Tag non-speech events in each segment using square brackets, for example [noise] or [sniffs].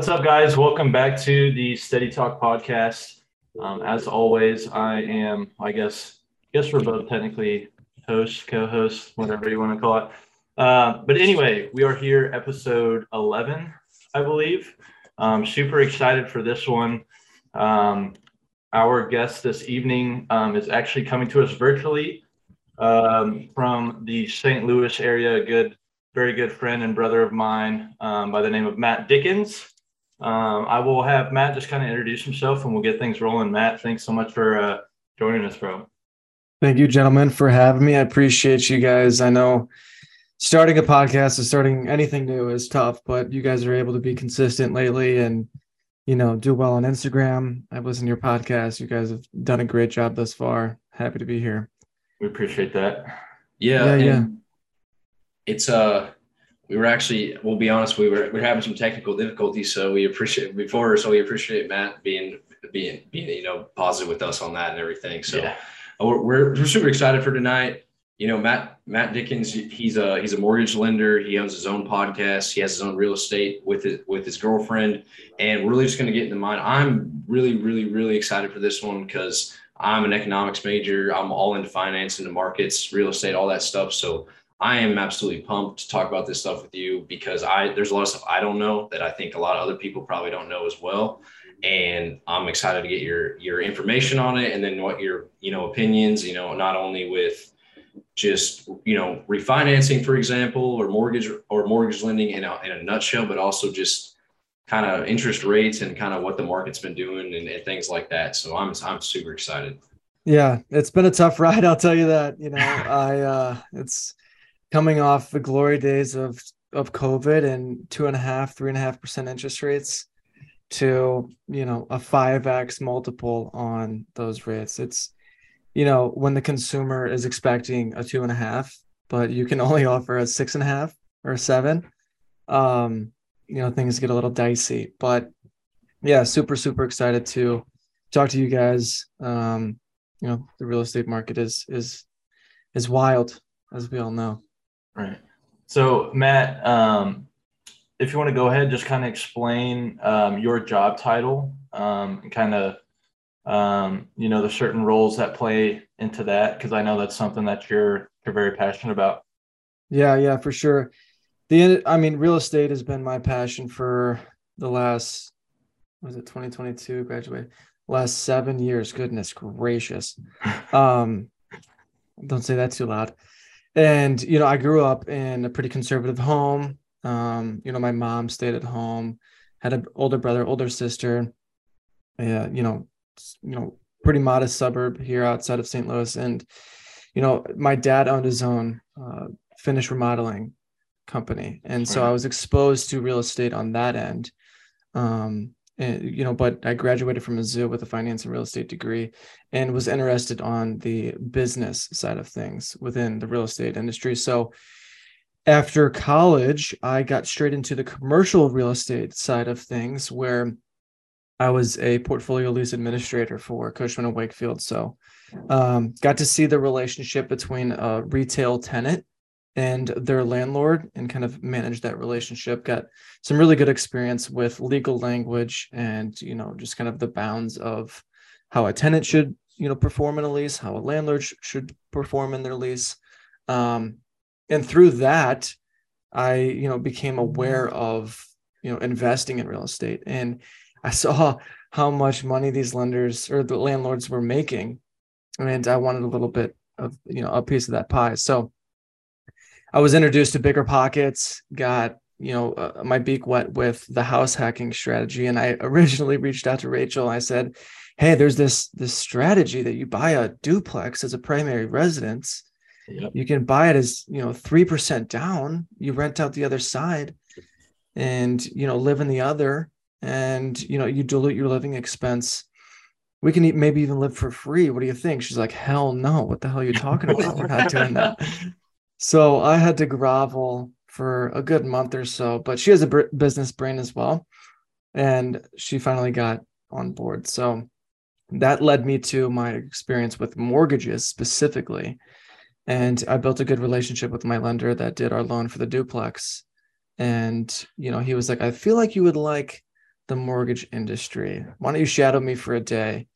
What's up, guys? Welcome back to the Steady Talk podcast. Um, as always, I am, I guess, I guess we're both technically hosts, co-hosts, whatever you want to call it. Uh, but anyway, we are here, episode 11, I believe. Um, super excited for this one. Um, our guest this evening um, is actually coming to us virtually um, from the St. Louis area, a good, very good friend and brother of mine by the name of Matt Dickens. Um, I will have Matt just kind of introduce himself and we'll get things rolling. Matt, thanks so much for uh, joining us, bro. Thank you, gentlemen, for having me. I appreciate you guys. I know starting a podcast or starting anything new is tough, but you guys are able to be consistent lately and you know do well on Instagram. I've listened to your podcast. You guys have done a great job thus far. Happy to be here. We appreciate that. Yeah, yeah, yeah. It's uh we were actually we'll be honest, we were we are having some technical difficulties, so we appreciate before so we appreciate Matt being being being you know positive with us on that and everything. So yeah. Uh, we're, we're, we're super excited for tonight. You know, Matt Matt Dickens, he's a he's a mortgage lender. He owns his own podcast. He has his own real estate with his with his girlfriend, and we're really just going to get into mine. I'm really, really, really excited for this one because I'm an economics major. I'm all into finance, into markets, real estate, all that stuff. So I am absolutely pumped to talk about this stuff with you because I there's a lot of stuff I don't know that I think a lot of other people probably don't know as well. And I'm excited to get your your information on it and then what your you know opinions, you know, not only with just you know refinancing, for example, or mortgage or mortgage lending in a, in a nutshell, but also just kind of interest rates and kind of what the market's been doing and, and things like that. So I'm I'm super excited. Yeah, it's been a tough ride. I'll tell you that. You know, [laughs] I uh, it's coming off the glory days of of COVID and two and a half, three and a half percent interest rates to you know a five x multiple on those rates. It's you know when the consumer is expecting a two and a half, but you can [laughs] only offer a six and a half or a seven. Um, you know things get a little dicey, but yeah, super super excited to talk to you guys. Um, you know the real estate market is is is wild as we all know. Right. So, Matt, um, if you want to go ahead, just kind of explain um, your job title um, and kind of, um, you know, the certain roles that play into that, because I know that's something that you're you're very passionate about. Yeah, yeah, for sure. The I mean, real estate has been my passion for the last was it 2022 graduate last seven years. Goodness gracious. [laughs] Um, don't say that too loud and you know i grew up in a pretty conservative home. Um, you know my mom stayed at home had an older brother older sister. Yeah you know you know pretty modest suburb here outside of st louis. And you know my dad owned his own uh, finish remodeling company. And so i was exposed to real estate on that end. Um, you know, but I graduated from Mizzou with a finance and real estate degree and was interested on the business side of things within the real estate industry. So after college, I got straight into the commercial real estate side of things where I was a portfolio lease administrator for Cushman and Wakefield. So um, got to see the relationship between a retail tenant and their landlord and kind of manage that relationship got some really good experience with legal language and you know just kind of the bounds of how a tenant should you know perform in a lease how a landlord sh- should perform in their lease. Um, and through that i you know became aware of you know investing in real estate. And i [laughs] saw how much money these lenders or the landlords were making and i wanted a little bit of you know a piece of that pie. So I was introduced to BiggerPockets, got you know uh, my beak wet with the house hacking strategy, and I originally reached out to Rachel. I said, "Hey, there's this this strategy that you buy a duplex as a primary residence. Yep. You can buy it as you know three percent down. You rent out the other side, and you know live in the other, and you know you dilute your living expense." we can maybe even live for free. What do you think? She's like, hell no. What the hell are you talking about? We're not doing that. [laughs] So I had to grovel for a good month or so, but she has a business brain as well. And she finally got on board. So that led me to my experience with mortgages specifically. And I built a good relationship with my lender that did our loan for the duplex. And, you know, he was like, I feel like you would like the mortgage industry. Why don't you shadow me for a day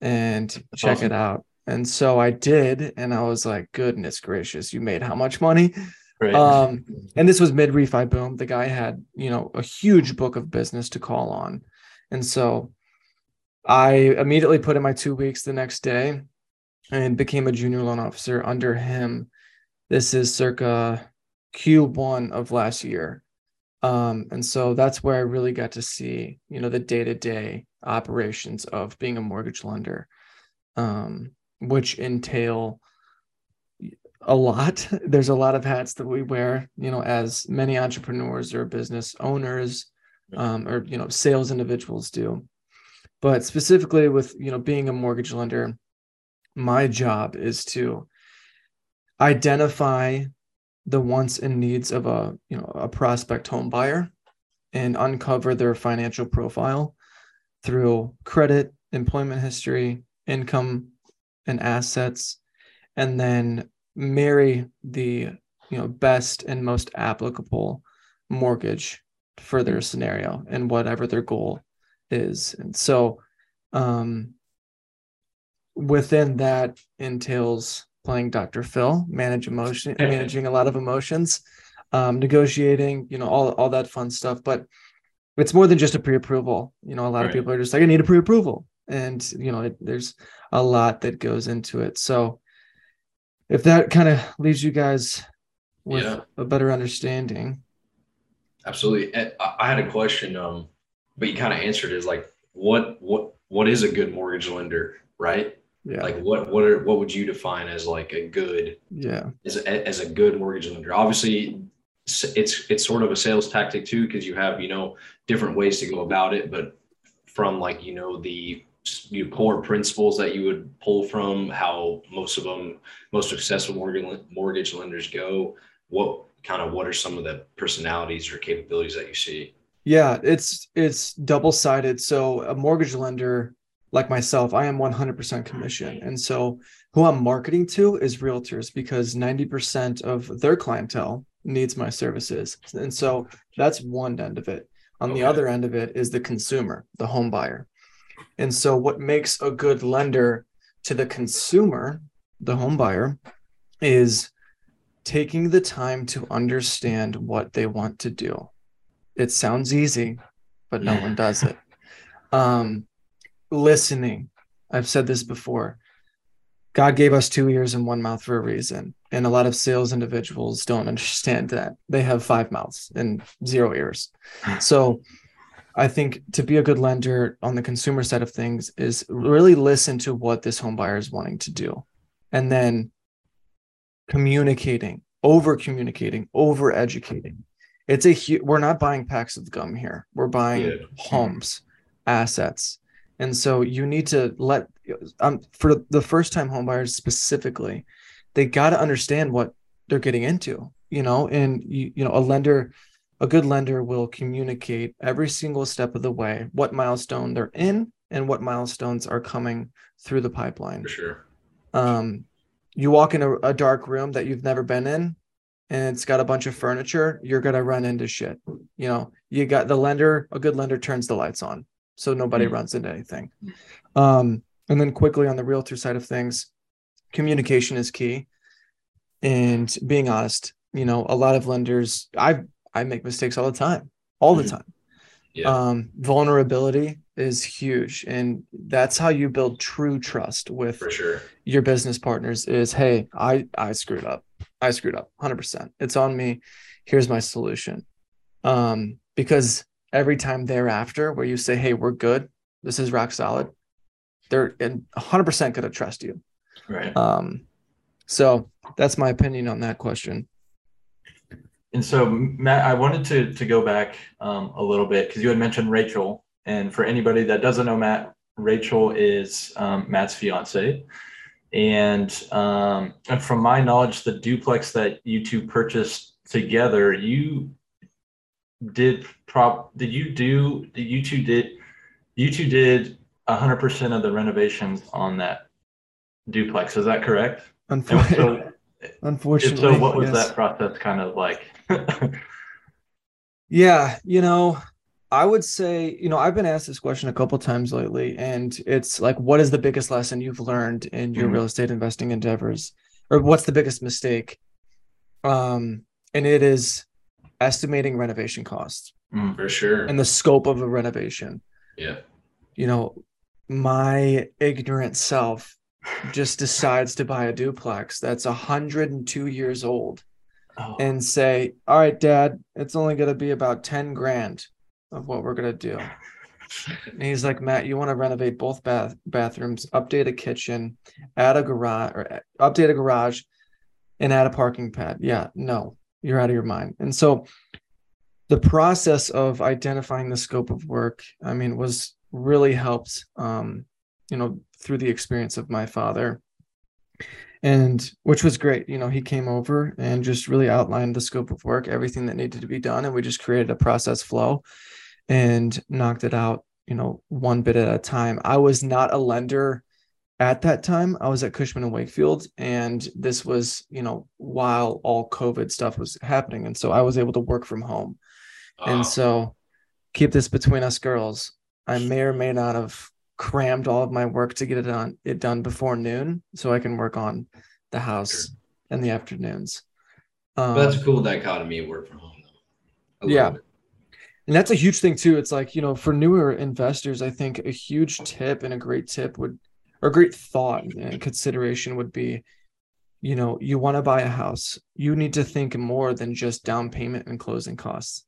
and That's check awesome. it out? And so I did, and I was like, goodness gracious, you made how much money? Right. Um, and this was mid refi boom. The guy had, you know, a huge book of business to call on. And so I immediately put in my two weeks the next day and became a junior loan officer under him. This is circa Q1 of last year. Um, and so that's where I really got to see, you know, the day to day operations of being a mortgage lender, um, which entail a lot. [laughs] There's a lot of hats that we wear, you know, as many entrepreneurs or business owners um, or, you know, sales individuals do. But specifically with, you know, being a mortgage lender, my job is to identify the wants and needs of a you know a prospect home buyer and uncover their financial profile through credit employment history income and assets and then marry the you know best and most applicable mortgage for their scenario and whatever their goal is and so um within that entails playing Dr. Phil, manage emotion, managing a lot of emotions, um, negotiating, you know, all all that fun stuff. But it's more than just a pre-approval. You know, a lot right. of people are just like, I need a pre-approval, and you know, it, there's a lot that goes into it. So, if that kind of leaves you guys with yeah. a better understanding. Absolutely. I had a question, um, but you kind of answered is like, what what what is a good mortgage lender, right? yeah. like what what are what would you define as like a good yeah as a, as a good mortgage lender obviously it's it's sort of a sales tactic too because you have you know different ways to go about it but from like you know the you know, core principles that you would pull from how most of them most successful mortgage mortgage lenders go what kind of what are some of the personalities or capabilities that you see yeah it's it's double sided so a mortgage lender like myself, I am 100% commission. And so who I'm marketing to is realtors because 90% of their clientele needs my services. And so that's one end of it. On okay. the other end of it is the consumer, the home buyer. And so what makes a good lender to the consumer, the home buyer, is taking the time to understand what they want to do. It sounds easy, but no one does it. [laughs] Um, listening. I've said this before. God gave us two ears and one mouth for a reason. And a lot of sales individuals don't understand that. They have five mouths and zero ears. [laughs] So I think to be a good lender on the consumer side of things is really listen to what this home buyer is wanting to do. And then communicating, over communicating, over educating. It's a huge, we're not buying packs of gum here. We're buying yeah. homes, assets, and so you need to let um for the first time home buyers specifically, they got to understand what they're getting into, you know, and you, you know, a lender, a good lender will communicate every single step of the way what milestone they're in and what milestones are coming through the pipeline. For sure. Um, you walk in a, a dark room that you've never been in and it's got a bunch of furniture, you're gonna run into shit. You know, you got the lender, a good lender turns the lights on so nobody mm-hmm. runs into anything. Um, and then quickly on the realtor side of things, communication is key, and being honest. You know, a lot of lenders, I I make mistakes all the time, all the mm-hmm. time. Yeah. Um, vulnerability is huge, and that's how you build true trust with sure. your business partners. Is hey, I I screwed up. I screwed up, hundred percent. It's on me. Here's my solution. Um, because every time thereafter where you say, Hey, we're good. This is rock solid. They're 100% going to trust you. Right. Um, so that's my opinion on that question. And so, Matt, I wanted to to go back um, a little bit because you had mentioned Rachel, and for anybody that doesn't know Matt, Rachel is um, Matt's fiance, and um, and from my knowledge, the duplex that you two purchased together, you did prop did you do did you two did you two did 100% of the renovations on that duplex. Is that correct? Unfortunately unfortunately so what was that process kind of like [laughs] yeah you know I would say, you know, I've been asked this question a couple times lately, and it's like, what is the biggest lesson you've learned in your Mhm. real estate investing endeavors, or what's the biggest mistake? Um, and it is estimating renovation costs Mm. For sure. and the scope of a renovation. yeah. You know, my ignorant self just decides to buy a duplex that's 102 years old Oh. and say, All right, dad, it's only going to be about 10 grand of what we're going to do. And he's like, Matt, you want to renovate both bath bathrooms, update a kitchen, add a garage, or uh, update a garage, and add a parking pad. Yeah, no, you're out of your mind. And so the process of identifying the scope of work, I mean, was really helped, um, you know, through the experience of my father. And which was great. You know, he came over and just really outlined the scope of work, everything that needed to be done. And we just created a process flow and knocked it out, you know, one bit at a time. I was not a lender at that time. I was at Cushman and Wakefield, and this was, you know, while all COVID stuff was happening. And so I was able to work from home. Oh, And so keep this between us girls. I may or may not have crammed all of my work to get it done it done before noon so I can work on the house in the afternoons. Um, that's a cool dichotomy of work from home though. Yeah. it. and that's a huge thing too. It's like, you know, for newer investors, I think a huge tip and a great tip would or a great thought and consideration would be, you know, you want to buy a house, you need to think more than just down payment and closing costs.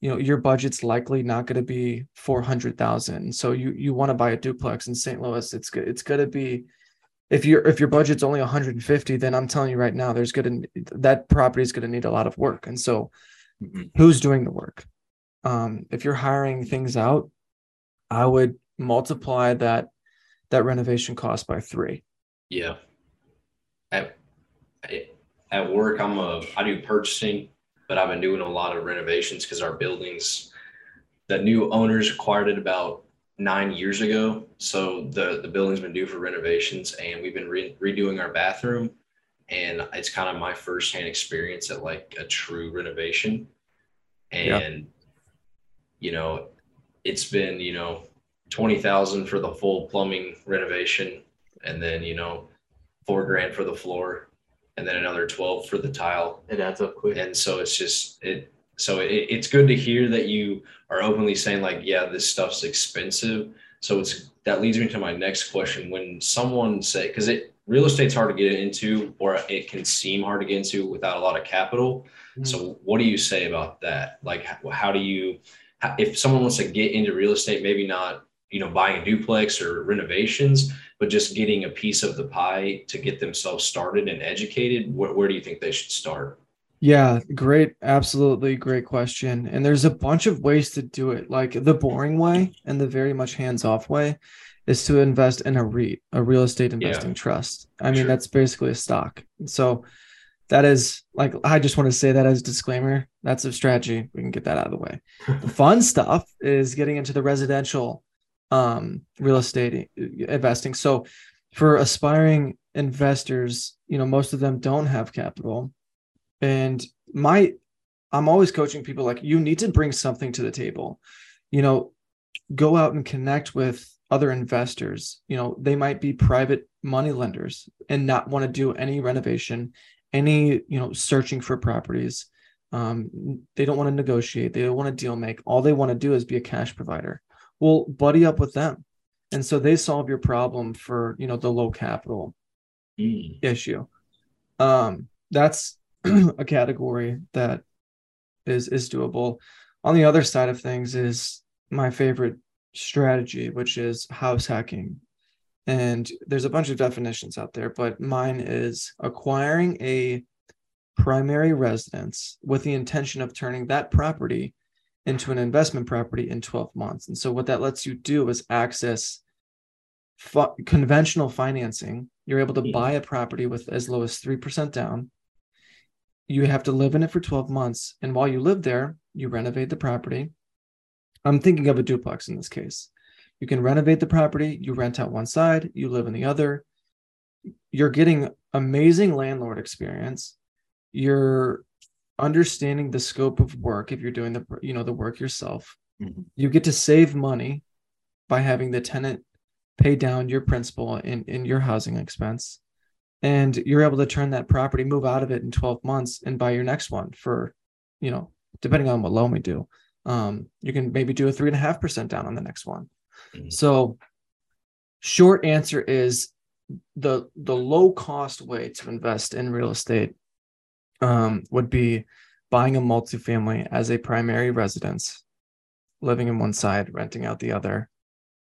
You know, your budget's likely not going to be 400,000. So you you want to buy a duplex in St. Louis, it's good it's going to be if your if your budget's only 150, then I'm telling you right now there's going to that property is going to need a lot of work. And so Mhm. who's doing the work? Um, if you're hiring things out, I would multiply that that renovation cost by three. Yeah. At at work, I'm a I do purchasing, but I've been doing a lot of renovations because our buildings, the new owners acquired it about nine years ago. So the the building's been due for renovations, and we've been re- redoing our bathroom, and it's kind of my firsthand experience at like a true renovation, Yeah. and you know, it's been you know twenty thousand for the full plumbing renovation, and then you know four grand for the floor and then another 12 for the tile. It adds up quick. and so it's just it so it, it's good to hear that you are openly saying like yeah this stuff's expensive. So it's that leads me to my next question. When someone say because it real estate's hard to get into or it can seem hard to get into without a lot of capital. Hmm. So what do you say about that? Like how, how do you if someone wants to get into real estate maybe not you know buying a duplex or renovations but just getting a piece of the pie to get themselves started and educated where, where do you think they should start Yeah, great. Absolutely great question. And there's a bunch of ways to do it. Like the boring way and the very much hands off way is to invest in a REIT, a real estate investing trust. I mean, Sure. that's basically a stock. So that is like, I just want to say that as a disclaimer. That's a strategy. We can get that out of the way. the [laughs] fun stuff is getting into the residential um, real estate investing. So for aspiring investors, you know, most of them don't have capital. And my I'm always coaching people like you need to bring something to the table. You know, go out and connect with other investors. You know, they might be private money lenders and not want to do any renovation, any, you know, searching for properties. Um, they don't want to negotiate, they don't want to deal make. All they want to do is be a cash provider. Well, buddy up with them. And so they solve your problem for, you know, the low capital issue. Um, that's [clears throat] a category that is is doable. On the other side of things is my favorite strategy, which is house hacking. And there's a bunch of definitions out there, but mine is acquiring a primary residence with the intention of turning that property into an investment property in 12 months. And so what that lets you do is access fu- conventional financing. You're able to buy a property with as low as 3% down. You have to live in it for 12 months. And while you live there, you renovate the property. I'm thinking of a duplex in this case. You can renovate the property, you rent out one side, you live in the other. You're getting amazing landlord experience. You're understanding the scope of work if you're doing the you know the work yourself Mhm. You get to save money by having the tenant pay down your principal in, in your housing expense. And you're able to turn that property, move out of it in 12 months and buy your next one for, you know, depending on what loan we do. Um, you can maybe do a three and a half percent down on the next one. Mhm. So short answer is the the low cost way to invest in real estate um, would be buying a multifamily as a primary residence, living in one side, renting out the other,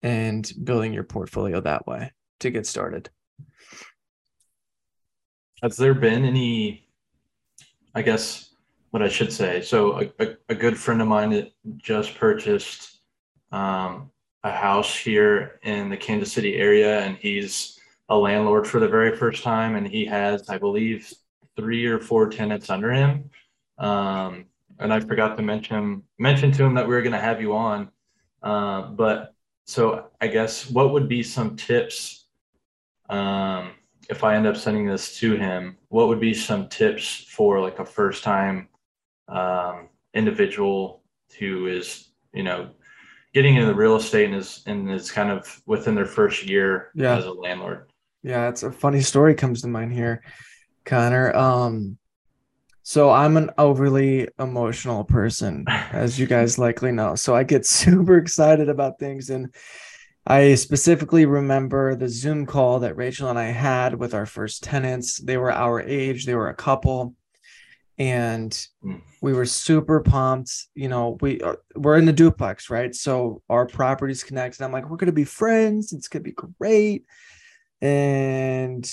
and building your portfolio that way to get started. Has there been any, I guess, what I should say? So a, a, a good friend of mine just purchased um, a house here in the Kansas City area, and he's a landlord for the very first time, and he has, I believe, three or four tenants under him. Um, and I forgot to mention mention to him that we were going to have you on. Uh, but so I guess what would be some tips um, if I end up sending this to him? What would be some tips for like a first time um, individual who is you know getting into the real estate and is and is kind of within their first year Yeah. as a landlord? Yeah, it's a funny story comes to mind here, Connor. Um, so I'm an overly emotional person, as you guys [laughs] likely know. So I get [laughs] super excited about things. And I specifically remember the Zoom call that Rachel and I had with our first tenants. They were our age, they were a couple. And Mm. we were super pumped. You know, we are, we're in the duplex, right? So our properties connected. I'm like, we're gonna be friends. It's gonna be great. And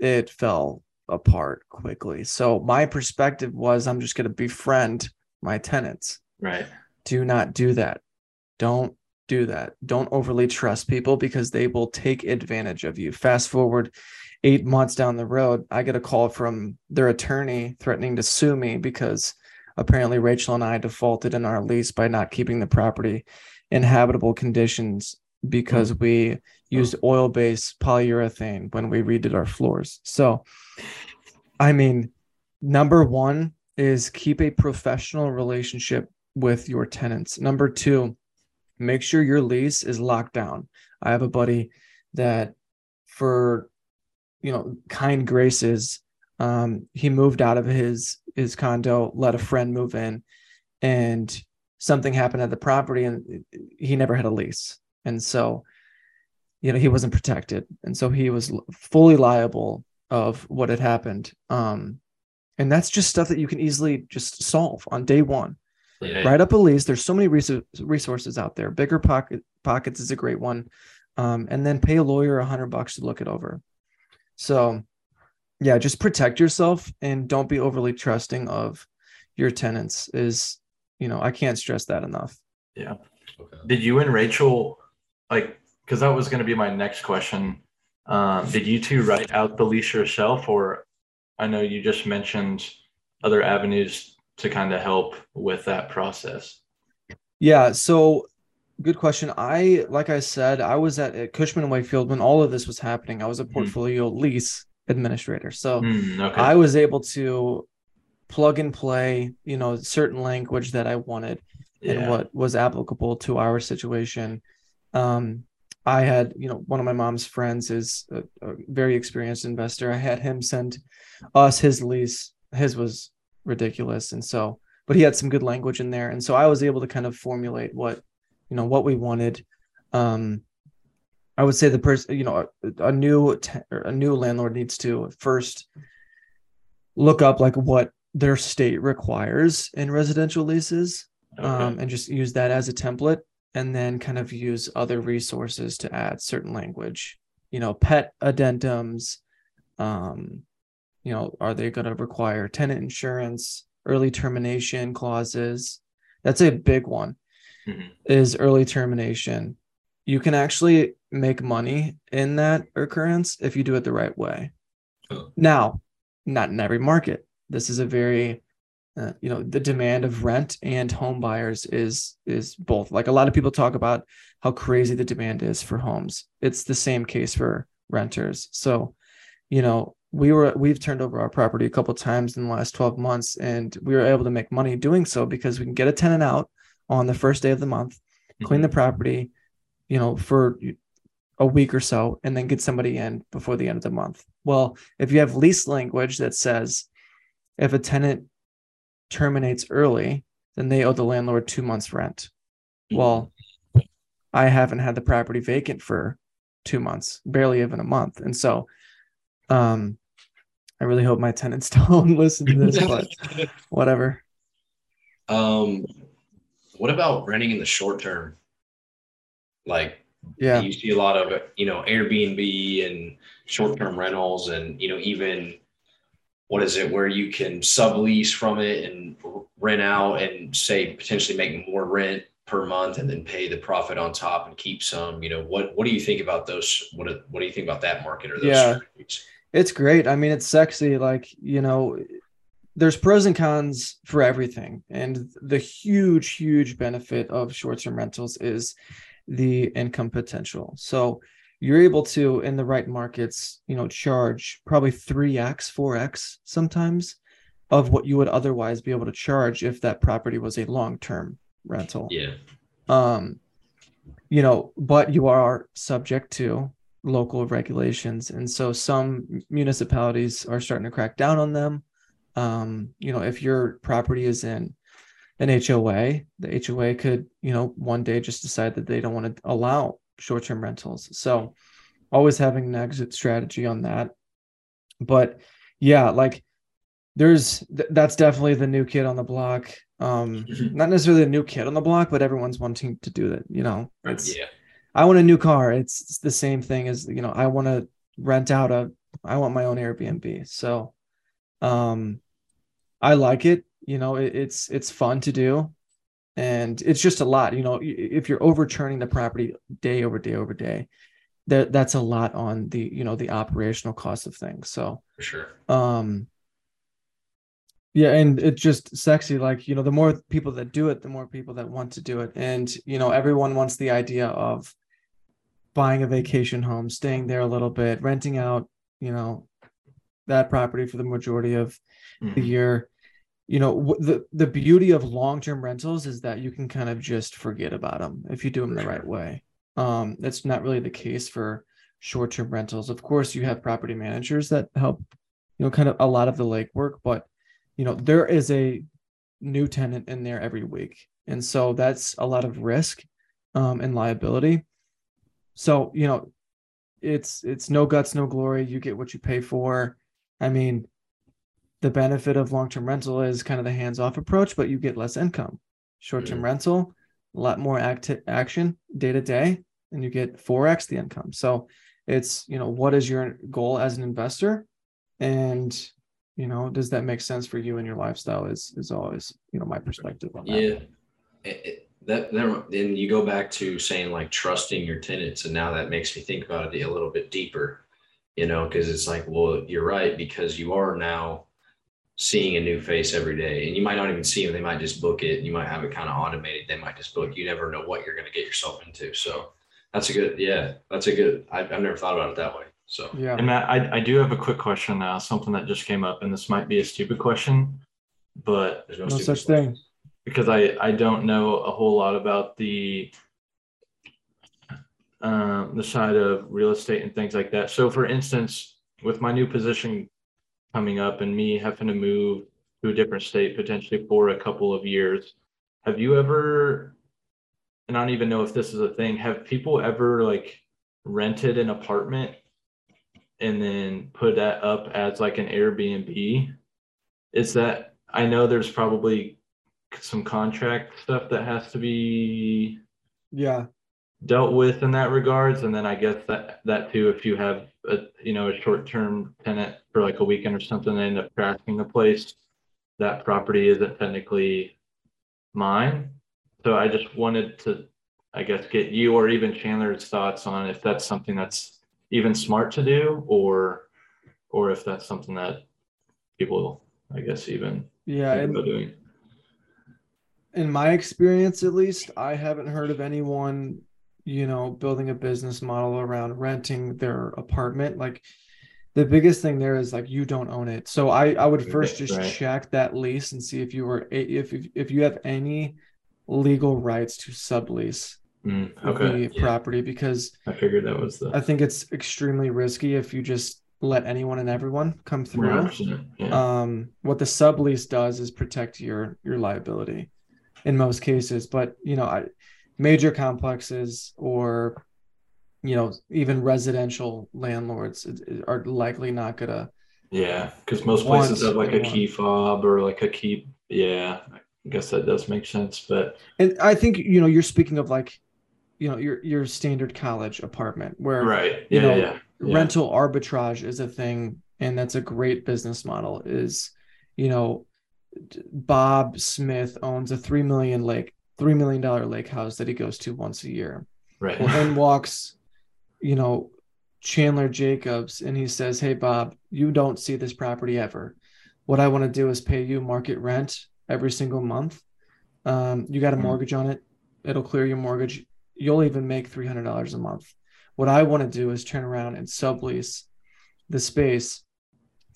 it fell apart quickly. So my perspective was I'm just going to befriend my tenants. Right. Do not do that. Don't do that. Don't overly trust people because they will take advantage of you. Fast forward 8 months down the road, I get a call from their attorney threatening to sue me because apparently Rachel and I defaulted in our lease by not keeping the property in habitable conditions because we used oil-based polyurethane when we redid our floors. So, I mean, number one is keep a professional relationship with your tenants. Number two, make sure your lease is locked down. I have a buddy that, for you know, kind graces, um, he moved out of his his condo, let a friend move in, and something happened at the property, and he never had a lease, and so you know he wasn't protected. And so he was fully liable of what had happened. Um and that's just stuff that you can easily just solve on day one. Yeah. write up a lease. There's so many resou- resources out there. Bigger pocket pockets is a great one. Um and then pay a lawyer a hundred bucks to look it over. So yeah just protect yourself and don't be overly trusting of your tenants is you know i can't stress that enough. Yeah. Okay. Did you and Rachel like because that was going to be my next question. Um, did you two write out the lease yourself, or I know you just mentioned other avenues to kind of help with that process? Yeah, so good question. I like I said, I was at, at Cushman and Wakefield when all of this was happening. I was a Mhm. portfolio lease administrator. So Hmm, okay. I was able to plug and play, you know, certain language that I wanted and what was applicable to our situation. Um, I had, you know, one of my mom's friends is a, a very experienced investor. I had him send us his lease. His was ridiculous, and so, but he had some good language in there, and so I was able to kind of formulate what, you know, what we wanted. Um, I would say the person, you know, a, a new te- a new landlord needs to first look up like what their state requires in residential leases Okay. um, and just use that as a template and then kind of use other resources to add certain language. You know pet addendums um, you know are they going to require tenant insurance early termination clauses? That's a big one Mhm. is early termination. You can actually make money in that occurrence if you do it the right way. Oh. now not in every market. This is a very uh, you know the demand of rent and home buyers is is both like a lot of people talk about how crazy the demand is for homes it's the same case for renters so you know we were we've turned over our property a couple times in the last 12 months and we were able to make money doing so because we can get a tenant out on the first day of the month, clean the Mhm. property, you know, for a week or so, and then get somebody in before the end of the month. Well, if you have lease language that says if a tenant terminates early, then they owe the landlord two months' rent. Well, I haven't had the property vacant for two months, barely even a month. And so um I really hope my tenants [laughs] don't listen to this, but [laughs] whatever. Um, what about renting in the short term? Like Yeah. you see a lot of you know Airbnb and short term rentals, and you know even what is it where you can sublease from it and rent out and say potentially make more rent per month and then pay the profit on top and keep some. You know what what do you think about those? What do- what do you think about that market or those Yeah. strategies? It's great. I mean, it's sexy. Like, you know, there's pros and cons for everything. And the huge, huge benefit of short term rentals is the income potential. So you're able to, in the right markets, you know, charge probably 3x, 4x sometimes of what you would otherwise be able to charge if that property was a long term rental. Yeah, um you know but you are subject to local regulations and so some municipalities are starting to crack down on them. Um you know if your property is in an HOA the HOA could you know one day just decide that they don't want to allow short-term rentals. So always having an exit strategy on that. But yeah like there's th- that's definitely the new kid on the block. Um Mhm. not necessarily a new kid on the block but everyone's wanting to do that you know? It's yeah, i want a new car. It's, it's the same thing as you know i want to rent out a i want my own airbnb. So um i like it you know it, it's it's fun to do and it's just a lot you know if you're overturning the property day over day over day that that's a lot on the you know the operational cost of things so for sure. um yeah and it's just sexy like you know the more people that do it the more people that want to do it and you know everyone wants the idea of buying a vacation home staying there a little bit renting out you know that property for the majority of the Mhm. year you know the the beauty of long-term rentals is that you can kind of just forget about them if you do them the right way. Um that's not really the case for short-term rentals. Of course you have property managers that help you know kind of a lot of the legwork but you know there is a new tenant in there every week and so that's a lot of risk um and liability. So you know it's it's no guts no glory. You get what you pay for. I mean the benefit of long-term rental is kind of the hands-off approach but you get less income short-term Mhm. rental a lot more act- action day to day and you get 4x the income so it's you know what is your goal as an investor and you know does that make sense for you and your lifestyle is is always you know my perspective on that Yeah. It, it, that then you go back to saying like trusting your tenants, and now that makes me think about it a little bit deeper, you know, because it's like, well, you're right because you are now seeing a new face every day, and you might not even see them. They might just book it. You might have it kind of automated. They might just book. You never know what you're going to get yourself into. So that's a good, yeah, that's a good. I, I've never thought about it that way. So yeah And Matt, I, I do have a quick question now, something that just came up, and this might be a stupid question, but there's no stupid such thing because I, I don't know a whole lot about the um, the side of real estate and things like that. So, for instance, with my new position coming up and me having to move to a different state potentially for a couple of years, have you ever? And I don't even know if this is a thing. Have people ever like rented an apartment and then put that up as like an Airbnb? Is that I know there's probably some contract stuff that has to be yeah dealt with in that regards and then i guess that that too if you have a you know a short-term tenant for like a weekend or something they end up trashing the place that property isn't technically mine. So i just wanted to i guess get you or even chandler's thoughts on if that's something that's even smart to do or or if that's something that people i guess even yeah and doing. in my experience at least i haven't heard of anyone you know building a business model around renting their apartment like the biggest thing there is like you don't own it so i i would first just Right. check that lease and see if you were if if, if you have any legal rights to sublease Mm, okay. the Yeah, property because I figured that was the I think it's extremely risky if you just let anyone and everyone come through. 100%. Yeah. Um, what the sublease does is protect your your liability in most cases, but you know, I, major complexes or you know even residential landlords are likely not gonna Yeah, because most places have like a key fob or like a key. Yeah, I guess that does make sense. But and I think you know you're speaking of like you know your your standard college apartment where right, you yeah, know, yeah, yeah. rental arbitrage is a thing and that's a great business model is you know bob smith owns a three million lake three million dollar lake house that he goes to once a year. Right. well, in walks you know chandler jacobs and he says hey bob you don't see this property ever. What i want to do is pay you market rent every single month. Um, you got a Mhm. mortgage on it. It'll clear your mortgage. You'll even make $300 a month. What I want to do is turn around and sublease the space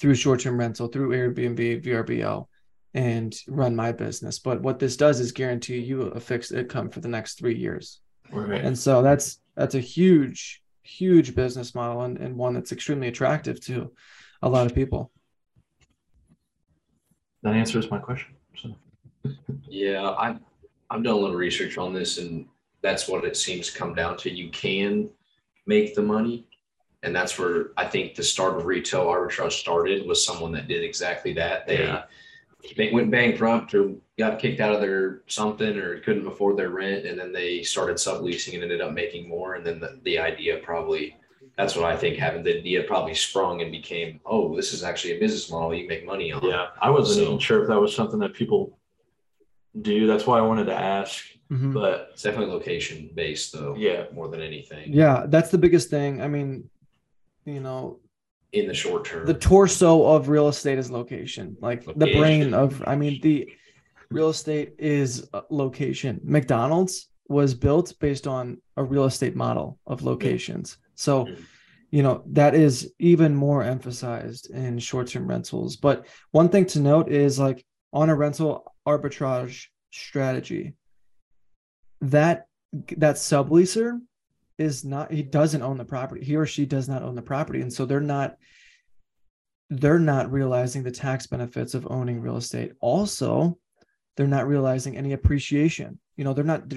through short-term rental, through Airbnb, VRBO, and run my business. But what this does is guarantee you a fixed income for the next three years. right. And so that's that's a huge, huge business model and, and one that's extremely attractive to a lot of people. that answers my question. So Yeah, I I've done a little research on this, and that's what it seems to come down to. You can make the money, and that's where I think the start of rental arbitrage started was someone that did exactly that. They Yeah. They went bankrupt or got kicked out of their something or couldn't afford their rent, and then they started subleasing and ended up making more. And then the, the idea probably that's what I think happened. The idea probably sprung and became, oh, this is actually a business model you make money on. yeah, I wasn't So- even sure if that was something that people do. That's why I wanted to ask. Mhm. But It's definitely location based though. Yeah. More than anything. Yeah, that's the biggest thing. I mean, you know, In the short term. the torso of real estate is location. Like the brain of i mean the real estate is uh, location. Mcdonald's was built based on a real estate model of locations. So Mhm. you know that is even more emphasized in short-term rentals. But one thing to note is like on a rental arbitrage strategy that that subleaser is not he doesn't own the property he or she does not own the property. And so they're not they're not realizing the tax benefits of owning real estate. Also they're not realizing any appreciation. You know they're not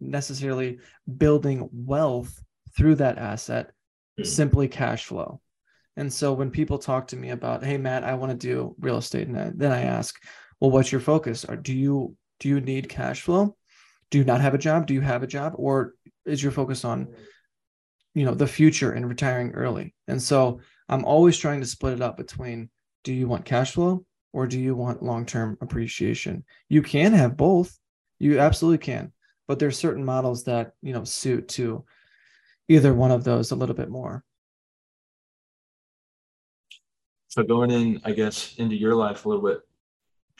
necessarily building wealth through that asset Mhm. simply cash flow. And so when people talk to me about hey matt i want to do real estate and I- then i ask well what's your focus? Or do you do you need cash flow? Do you not have a job? Do you have a job? Or is your focus on you know the future and retiring early. And so i'm always trying to split it up between do you want cash flow or do you want long-term appreciation? You can have both. You absolutely can. But there's certain models that you know suit to either one of those a little bit more. So going in, I guess, into your life a little bit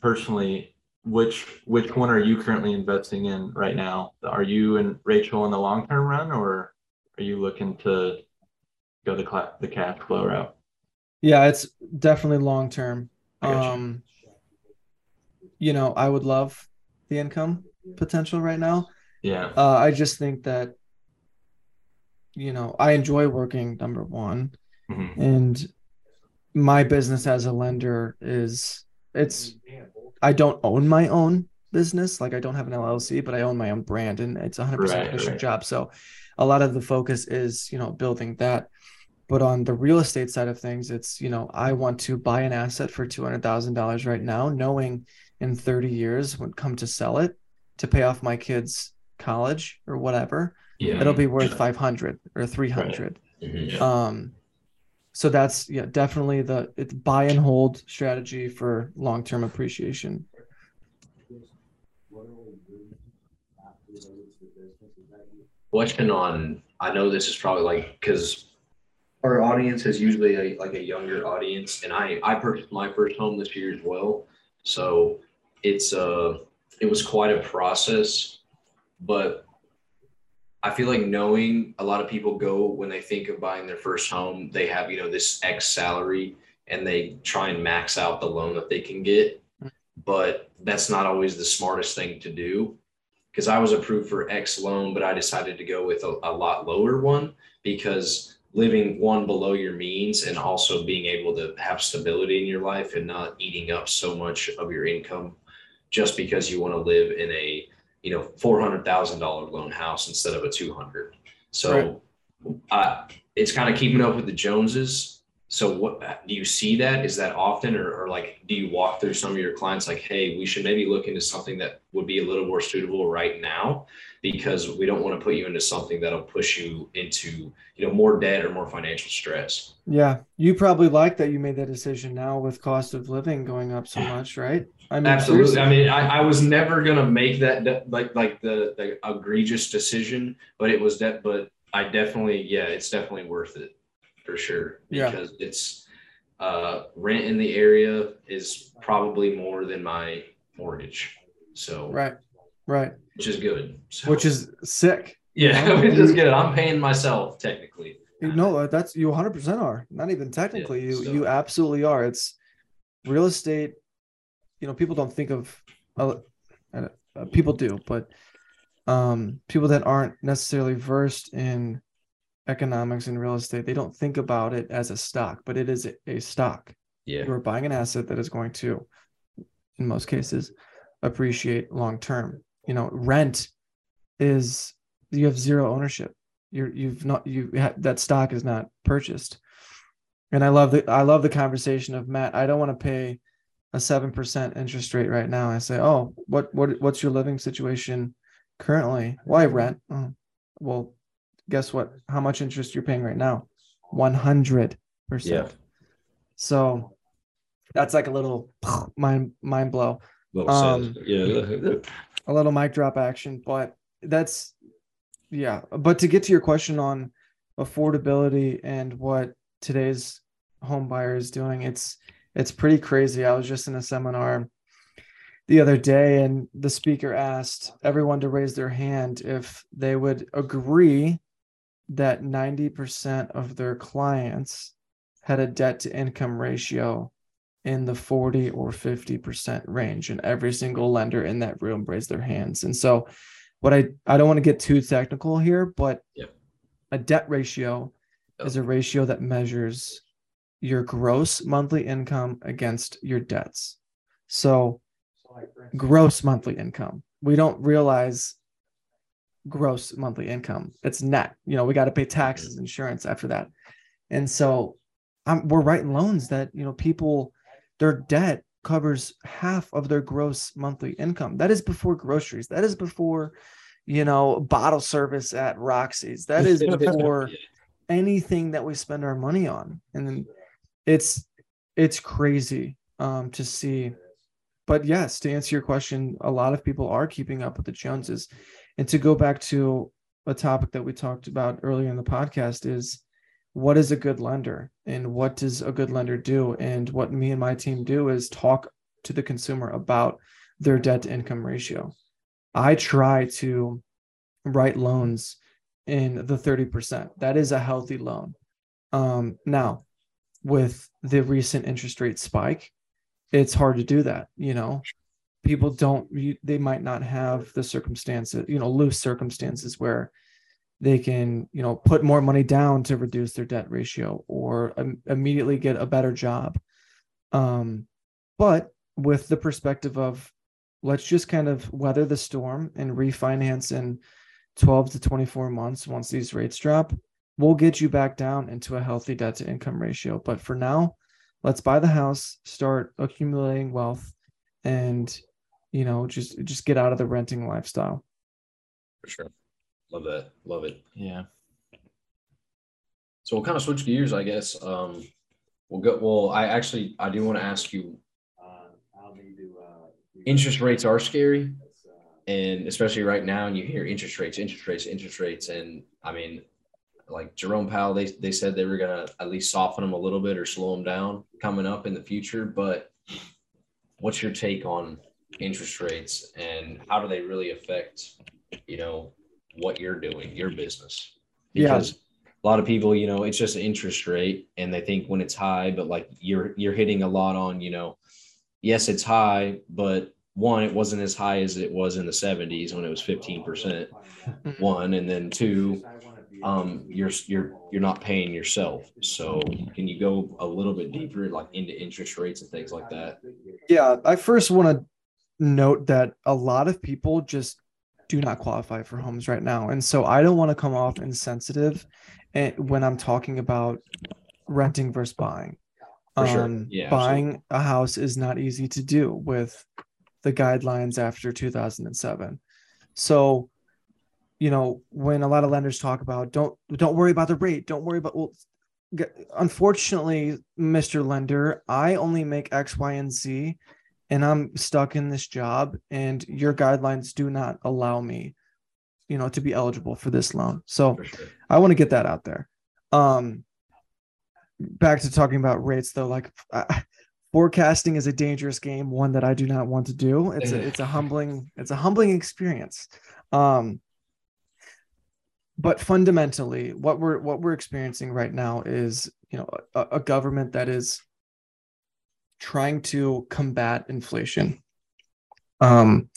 personally, which which one are you currently investing in right now? Are you and Rachel in the long term run, or are you looking to go the the cash flow route? yeah it's definitely long term um you know i would love the income potential right now Yeah, uh, i just think that you know i enjoy working number one Mhm. and my business as a lender is it's i don't own my own business like i don't have an llc but i own my own brand and it's a 100% Right, commission right. job so a lot of the focus is you know building that but on the real estate side of things it's you know i want to buy an asset for $200000 right now knowing in 30 years when come to sell it to pay off my kids college or whatever yeah. it'll be worth 500 or 300 Mhm. Yeah. um so that's yeah definitely the it's buy and hold strategy for long-term appreciation Question on, I know this is probably like, because our audience is usually a, like a younger audience, and I, I purchased my first home this year as well. So it's, uh, it was quite a process, but I feel like knowing a lot of people go when they think of buying their first home, they have, you know, this X salary and they try and max out the loan that they can get. But that's not always the smartest thing to do. because I was approved for X loan, but I decided to go with a, a lot lower one because living one below your means and also being able to have stability in your life and not eating up so much of your income just because you want to live in a you know four hundred thousand dollar loan house instead of a two hundred. So right. uh, it's kind of keeping up with the Joneses so what do you see that? Is that often or, or, like do you walk through some of your clients like, hey, we should maybe look into something that would be a little more suitable right now because we don't want to put you into something that'll push you into, you know, more debt or more financial stress. Yeah. You probably like that you made that decision now with cost of living going up so much, right? I mean absolutely. Seriously. I mean, I, I was never gonna make that like like the, the egregious decision, but it was that but I definitely, yeah, it's definitely worth it for sure because yeah. it's uh, rent in the area is probably more than my mortgage. So right, right, which is good. So, which is sick. Yeah, [laughs] which is good. I'm paying myself technically. No, that's you 100 percent are. Not even technically, yeah, you so. you absolutely are. It's real estate. You know, people don't think of. Uh, uh, people do, but um, people that aren't necessarily versed in economics and real estate, they don't think about it as a stock, but it is a, a stock. Yeah. You're buying an asset that is going to, in most cases, appreciate long term. You know, rent is you have zero ownership. You're you've not you that stock is not purchased. And I love the I love the conversation of Matt. I don't want to pay a seven percent interest rate right now. I say, oh, what what what's your living situation currently? Why rent? Oh, well, guess what? How much interest you're paying right now? 100%. Yeah. So that's like a little [sniffs] mind mind blow. Um, yeah. a little mic drop action, but that's yeah. But to get to your question on affordability and what today's home buyer is doing, it's it's pretty crazy. I was just in a seminar the other day and the speaker asked everyone to raise their hand if they would agree that 90% of their clients had a debt to income ratio in the 40 or 50% range and every single lender in that room raised their hands and so what i i don't want to get too technical here but yep. a debt ratio yep. is a ratio that measures your gross monthly income against your debts so gross monthly income we don't realize gross monthly income. It's net. You know, we got to pay taxes, insurance after that. And so I'm, we're writing loans that, you know, people, their debt covers half of their gross monthly income. That is before groceries. That is before, you know, bottle service at Roxy's. That is [laughs] before anything that we spend our money on. And then it's, it's crazy um, to see. But yes, to answer your question, a lot of people are keeping up with the Joneses. And to go back to a topic that we talked about earlier in the podcast is what is a good lender? And what does a good lender do? And what me and my team do is talk to the consumer about their debt to income ratio. I try to write loans in the 30% that is a healthy loan. Um, now with the recent interest rate spike it's hard to do that you know? People don't they might not have the circumstances you know loose circumstances where they can you know put more money down to reduce their debt ratio or um, immediately get a better job. Um, but with the perspective of let's just kind of weather the storm and refinance in 12 to 24 months once these rates drop we'll get you back down into a healthy debt to income ratio. But for now let's buy the house start accumulating wealth and you know just just get out of the renting lifestyle. For sure. Love that. Love it. Yeah. So we'll kind of switch gears i guess. Um we'll go well i actually i do want to ask you uh, interest rates are scary? And especially right now and you hear interest rates interest rates interest rates. And i mean like jerome powell they, they said they were going to at least soften them a little bit or slow them down coming up in the future but what's your take on interest rates and how do they really affect you know what you're doing your business because yeah. a lot of people you know it's just an interest rate and they think when it's high but like you're you're hitting a lot on you know yes it's high but one, it wasn't as high as it was in the 70s when it was 15%. Mm-hmm. [laughs] One, and then two, um, you're you're you're not paying yourself. So can you go a little bit deeper, like into interest rates and things like that? Yeah, I first want to note that a lot of people just do not qualify for homes right now, and so I don't want to come off insensitive eh, when I'm talking about renting versus buying. For sure. Um, Yeah, buying a house is not easy to do with the guidelines after 2007. So, you know, when a lot of lenders talk about don't don't worry about the rate, don't worry about well, unfortunately, Mr. Lender, I only make X, Y, and Z, and I'm stuck in this job, and your guidelines do not allow me, you know, to be eligible for this loan. So sure. I want to get that out there. Um, back to talking about rates though, like uh, forecasting is a dangerous game, one that I do not want to do. It's a, [laughs] it's a humbling, it's a humbling experience. Um, but fundamentally, what we're what we're experiencing right now is, you know, a, a government that is trying to combat inflation. Um,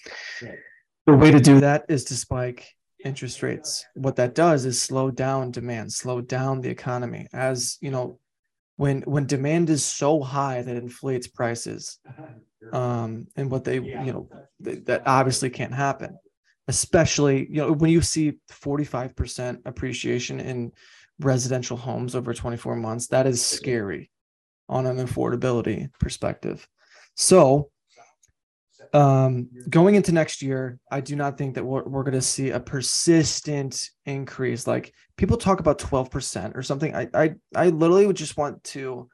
the way to do that is to spike interest rates. What that does is slow down demand, slow down the economy. As you know, when when demand is so high that inflates prices, um, and what they you know th- that obviously can't happen. Especially you know when you see forty five percent appreciation in residential homes over twenty four months, that is scary on an affordability perspective. So um going into next year i do not think that we're, we're going to see a persistent increase. Like people talk about 12% or something. I i, I literally would just want to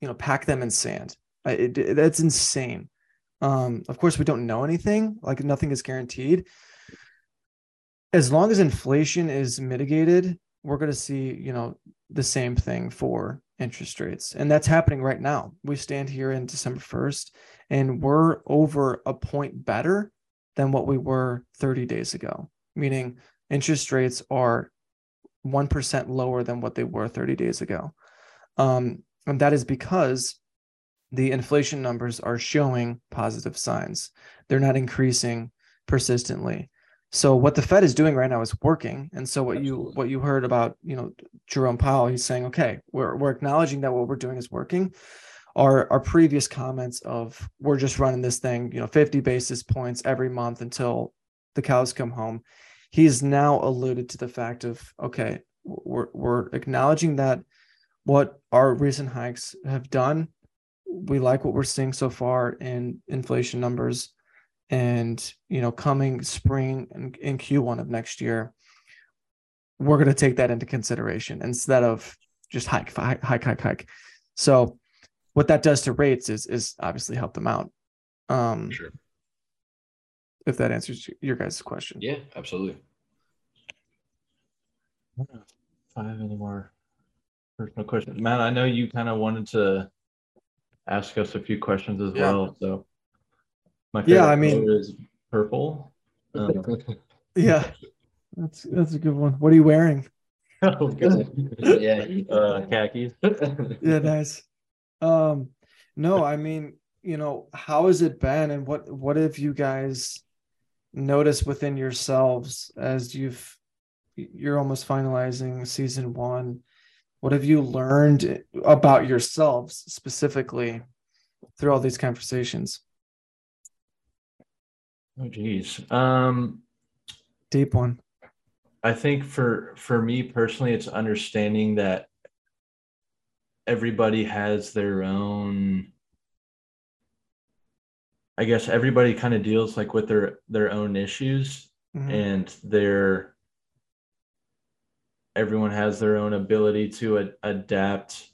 you know pack them in sand. I, it- that's insane um of course we don't know anything. Like nothing is guaranteed. As long as inflation is mitigated we're going to see you know the same thing for interest rates. And that's happening right now. We stand here in december 1st and we're over a point better than what we were 30 days ago, meaning interest rates are 1% lower than what they were 30 days ago. Um, and that is because the inflation numbers are showing positive signs. They're not increasing persistently. So what the Fed is doing right now is working. And so what you what you heard about, you know, Jerome Powell, he's saying, okay, we're we're acknowledging that what we're doing is working our our previous comments of we're just running this thing, you know, 50 basis points every month until the cows come home. He's now alluded to the fact of okay, we're we're acknowledging that what our recent hikes have done. We like what we're seeing so far in inflation numbers, and you know, coming spring and in Q1 of next year, we're going to take that into consideration instead of just hike, hike, hike, hike, hike. So what that does to rates is is obviously help them out. Um, sure. if that answers your guys' question. Yeah, absolutely. If I have any more personal questions, Matt, I know you kind of wanted to ask us a few questions as Yeah. well. So my favorite Yeah, favorite I mean- color is purple. [laughs] Um, Yeah, that's that's a good one. What are you wearing? [laughs] oh, yeah. [laughs] uh, khakis. Yeah, nice. Um, no, I mean, you know, how has it been, and what what have you guys noticed within yourselves as you've you're almost finalizing season one? What have you learned about yourselves specifically through all these conversations? Oh, geez. Um, Deep one. I think for for me personally, it's understanding that everybody has their own. I guess everybody kind of deals like with their their own issues, Mhm. and their everyone has their own ability to a- adapt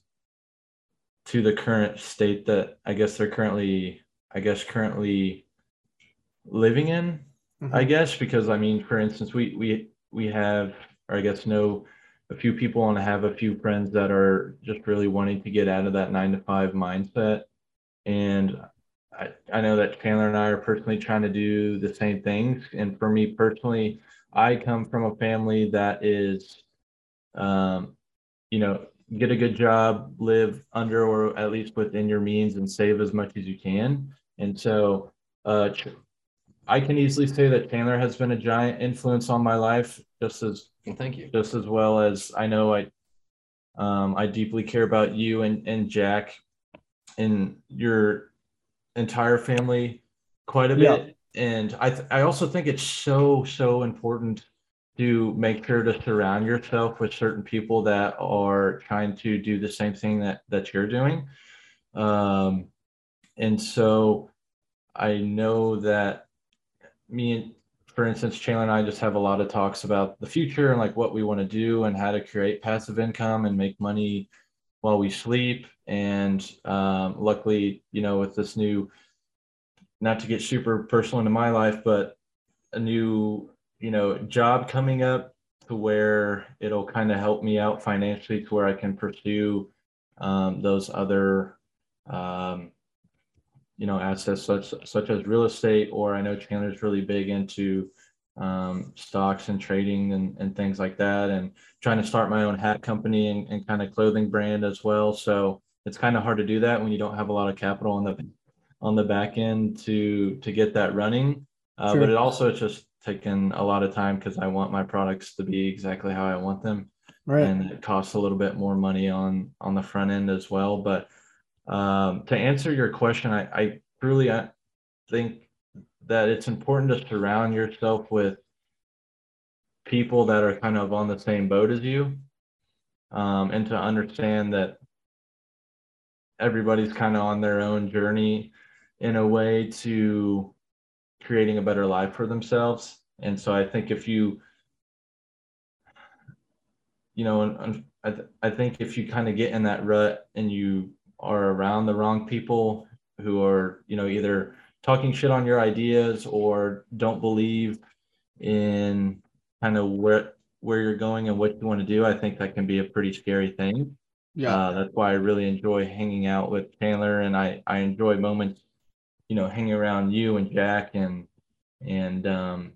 to the current state that I guess they're currently I guess currently living in. I Mhm. guess because I mean, for instance, we we we have, or I guess know a few people and have a few friends that are just really wanting to get out of that nine to five mindset. And I I know that Chandler and I are personally trying to do the same things. And for me personally, I come from a family that is, um, you know, get a good job, live under or at least within your means, and save as much as you can. And so uh, I can easily say that Chandler has been a giant influence on my life, just as well, thank you, just as well as I know I, um, I deeply care about you and and Jack, and your entire family quite a bit. Yeah. And I th- I also think it's so so important to make sure to surround yourself with certain people that are trying to do the same thing that that you're doing. Um, and so I know that me and for instance, Chandler and I just have a lot of talks about the future and like what we want to do and how to create passive income and make money while we sleep. And um, luckily, you know, with this new, not to get super personal into my life, but a new, you know, job coming up to where it'll kind of help me out financially to where I can pursue um, those other um, you know assets such such as real estate or i know chandler's really big into um, stocks and trading and, and things like that and trying to start my own hat company and, and kind of clothing brand as well so it's kind of hard to do that when you don't have a lot of capital on the on the back end to to get that running uh, sure. but it also just taken a lot of time because i want my products to be exactly how i want them. Right. And it costs a little bit more money on on the front end as well. But um, to answer your question, I, I truly I think that it's important to surround yourself with people that are kind of on the same boat as you um, and to understand that everybody's kind of on their own journey in a way to creating a better life for themselves and so i think if you you know and I, th- I think if you kind of get in that rut and you are around the wrong people who are, you know, either talking shit on your ideas or don't believe in kind of where where you're going and what you want to do, I think that can be a pretty scary thing. Yeah, uh, that's why I really enjoy hanging out with Chandler, and I I enjoy moments, you know, hanging around you and Jack and and um,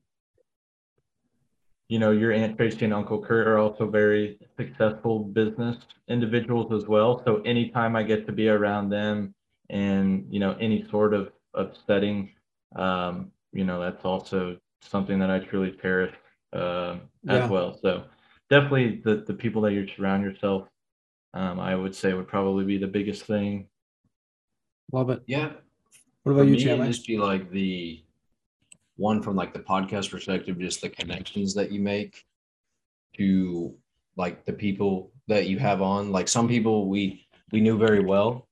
you know, your Aunt Tracy and Uncle Kurt are also very successful business individuals as well. So anytime I get to be around them and, you know, any sort of, of setting, um, you know, that's also something that I truly cherish uh, as yeah. well. So definitely the, the people that you surround yourself, um, I would say would probably be the biggest thing. Love it. Yeah. What about For you, Chandler? Just be like the one from like the podcast perspective, just the connections that you make to like the people that you have on. Like some people we we knew very well,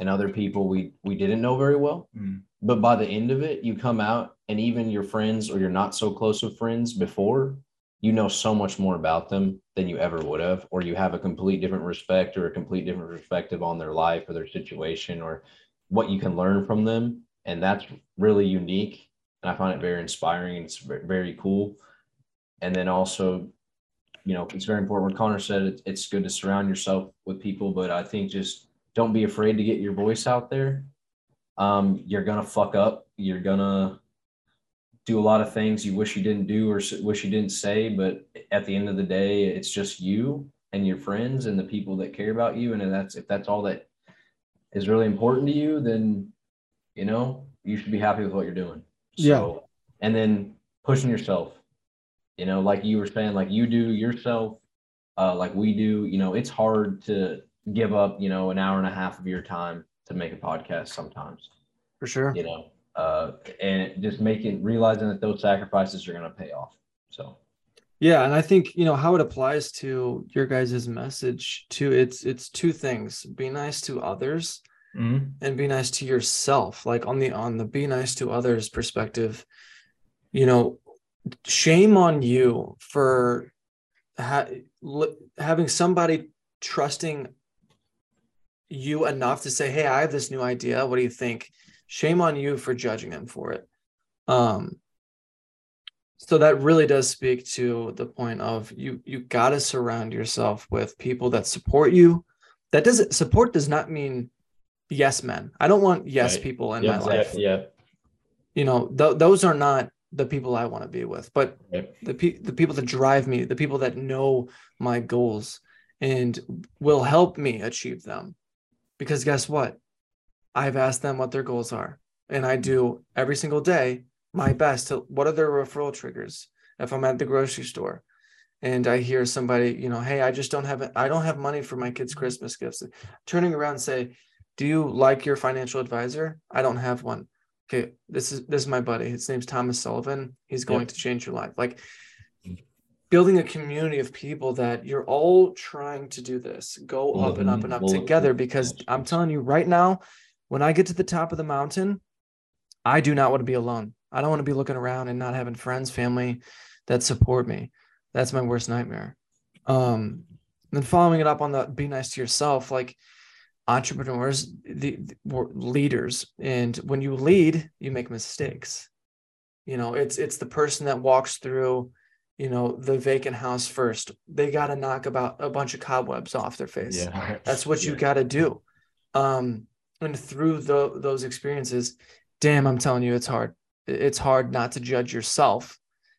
and other people we we didn't know very well. Mm. But by the end of it, you come out, and even your friends or you're not so close with friends before, you know so much more about them than you ever would have, or you have a complete different respect or a complete different perspective on their life or their situation or what you can learn from them. And that's really unique and I find it very inspiring. It's very cool. And then also, you know, it's very important. What Connor said, it, it's good to surround yourself with people, but I think just don't be afraid to get your voice out there. Um, you're gonna fuck up. You're gonna do a lot of things you wish you didn't do or wish you didn't say, but at the end of the day, it's just you and your friends and the people that care about you. And that's if that's all that is really important to you, then you know you should be happy with what you're doing. So, yeah. And then pushing yourself, you know, like you were saying, like you do yourself, uh, like we do, you know, it's hard to give up, you know, an hour and a half of your time to make a podcast sometimes. For sure. You know, uh, and just making, realizing that those sacrifices are going to pay off. So, yeah, and I think you know how it applies to your guys' message too. It's it's two things: be nice to others, mm-hmm. and be nice to yourself like on the on the be nice to others perspective you know shame on you for ha- having somebody trusting you enough to say hey i have this new idea what do you think shame on you for judging them for it um so that really does speak to the point of you you got to surround yourself with people that support you that doesn't support does not mean yes men. I don't want yes right. people in my life. Yeah. You know, th- those are not the people I want to be with, but the pe- the people that drive me, the people that know my goals and will help me achieve them. Because guess what? I've asked them what their goals are. and I do every single day my best to what are the referral triggers if I'm at the grocery store and I hear somebody, you know, hey, I just don't have I don't have money for my kids' Christmas gifts. Turning around and say, Do you like your financial advisor? I don't have one. Okay, this is this is my buddy. His name's Thomas Sullivan. He's going to change your life. Like building a community of people that you're all trying to do this, go up and up and up together. Because I'm telling you right now, when I get to the top of the mountain, I do not want to be alone. I don't want to be looking around and not having friends, family that support me. That's my worst nightmare. Um, then following it up on the be nice to yourself, like entrepreneurs, the, the leaders, and when you lead, you make mistakes. You know, it's it's the person that walks through, you know, the vacant house first. They got to knock about a bunch of cobwebs off their face. Yeah. [laughs] That's what yeah. you got to do. Um, and through the, those experiences, damn, I'm telling you, it's hard. It's hard not to judge yourself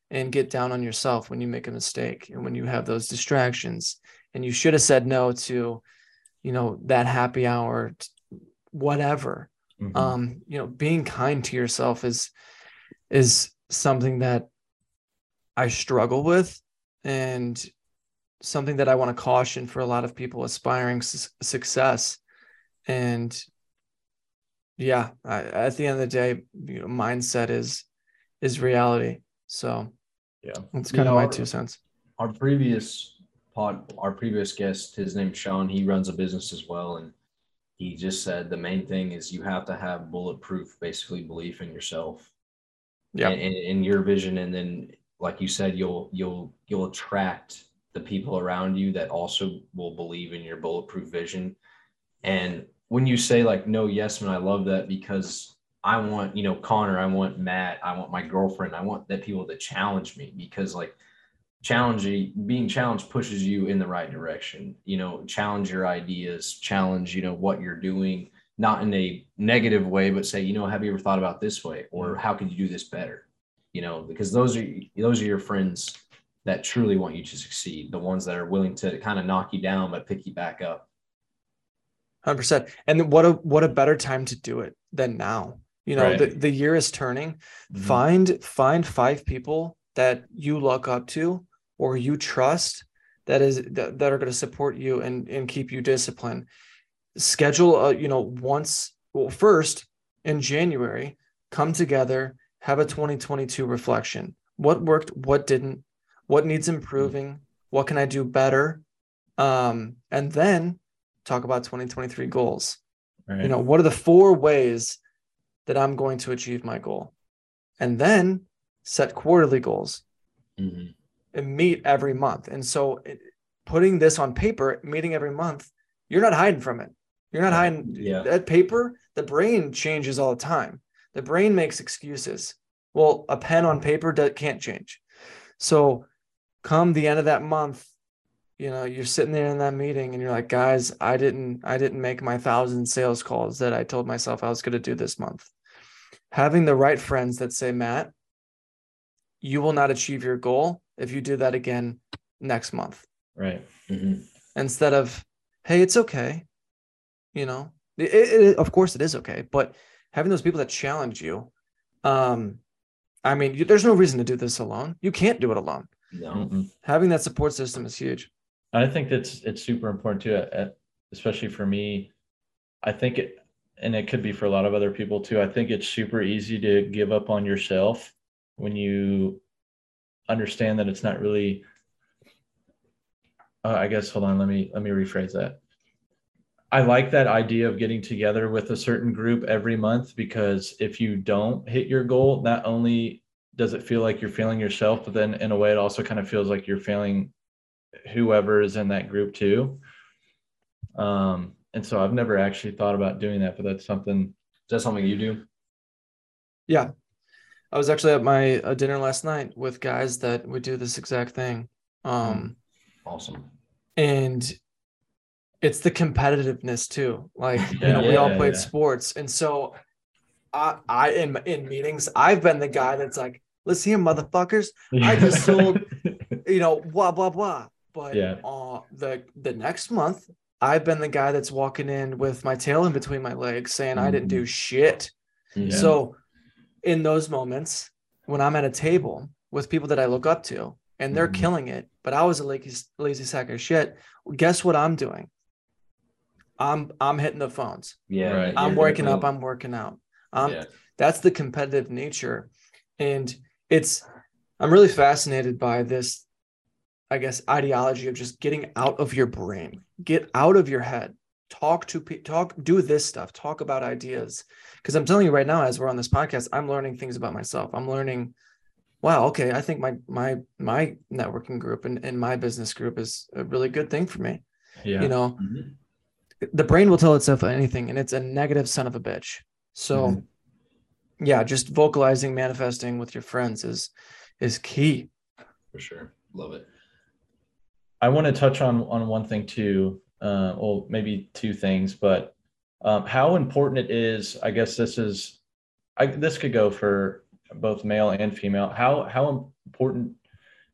and get down on yourself when you make a mistake and when you have those distractions. And you should have said no to, you know, that happy hour, whatever. Mm-hmm. Um, you know, being kind to yourself is is something that I struggle with and something that I want to caution for a lot of people aspiring su- success. And yeah, I, at the end of the day, you know, mindset is is reality. So yeah, that's kind you of my our, two cents. Our previous pod, our previous guest, his name's Sean. He runs a business as well, and he just said the main thing is you have to have bulletproof, basically belief in yourself. Yeah, and in your vision, and then like you said, you'll you'll you'll attract the people around you that also will believe in your bulletproof vision. And when you say like no, yes, man, I love that because I want, you know, Connor, I want Matt, I want my girlfriend, I want that people that challenge me because like challenging being challenged pushes you in the right direction. You know, challenge your ideas, challenge, you know, what you're doing, not in a negative way, but say, you know, have you ever thought about this way? Or how could you do this better? You know, because those are those are your friends that truly want you to succeed, the ones that are willing to kind of knock you down but pick you back up. 100%. And what a what a better time to do it than now you know right. the, the year is turning mm-hmm. find find five people that you look up to or you trust that is that, that are going to support you and and keep you disciplined schedule a, you know once well first in january come together have a 2022 reflection what worked what didn't what needs improving what can i do better um and then talk about 2023 goals right. you know what are the four ways that I'm going to achieve my goal. And then set quarterly goals mm-hmm. and meet every month. And so it, putting this on paper, meeting every month, you're not hiding from it. You're not hiding yeah. that paper. The brain changes all the time. The brain makes excuses. Well, a pen on paper can't change. So come the end of that month, you know you're sitting there in that meeting and you're like guys i didn't i didn't make my thousand sales calls that i told myself i was going to do this month having the right friends that say, Matt, you will not achieve your goal if you do that again next month. Right. Mm-hmm. Instead of, hey, it's okay. You know, it, it, of course it is okay, but having those people that challenge you, um, I mean, you, there's no reason to do this alone. You can't do it alone. No. Having that support system is huge. I think that's it's super important too, especially for me. I think it and it could be for a lot of other people too. I think it's super easy to give up on yourself when you understand that it's not really. Uh, I guess hold on. Let me let me rephrase that. I like that idea of getting together with a certain group every month because if you don't hit your goal, not only does it feel like you're failing yourself, but then in a way it also kind of feels like you're failing whoever is in that group too. Um, and so I've never actually thought about doing that, but that's something. Is that something you do? Yeah, I was actually at my uh, dinner last night with guys that would do this exact thing. Um, awesome. And it's the competitiveness too. Like yeah, [laughs] you know, yeah, we all played yeah. sports, and so I, I in in meetings, I've been the guy that's like, "Let's here, motherfuckers! I just [laughs] sold, you know, blah blah blah." But yeah. uh, the the next month, I've been the guy that's walking in with my tail in between my legs saying mm-hmm. I didn't do mm-hmm. shit. Yeah. So in those moments, when I'm at a table with people that I look up to and they're Mhm. killing it, but I was a lazy, lazy sack of shit, guess what I'm doing? I'm I'm hitting the phones. yeah, Right. I'm you're working up, I'm working out. Um, yeah. that's the competitive nature and it's i'm really fascinated by this i guess ideology of just getting out of your brain get out of your head talk to pe- talk do this stuff talk about ideas because i'm telling you right now as we're on this podcast i'm learning things about myself i'm learning wow okay i think my my my networking group and, and my business group is a really good thing for me Yeah. you know Mhm. the brain will tell itself anything and it's a negative son of a bitch so Mhm. yeah just vocalizing manifesting with your friends is is key for sure. Love it. I want to touch on on one thing too, uh, well, maybe two things, but um, how important it is. I guess this is, I this could go for both male and female. How how important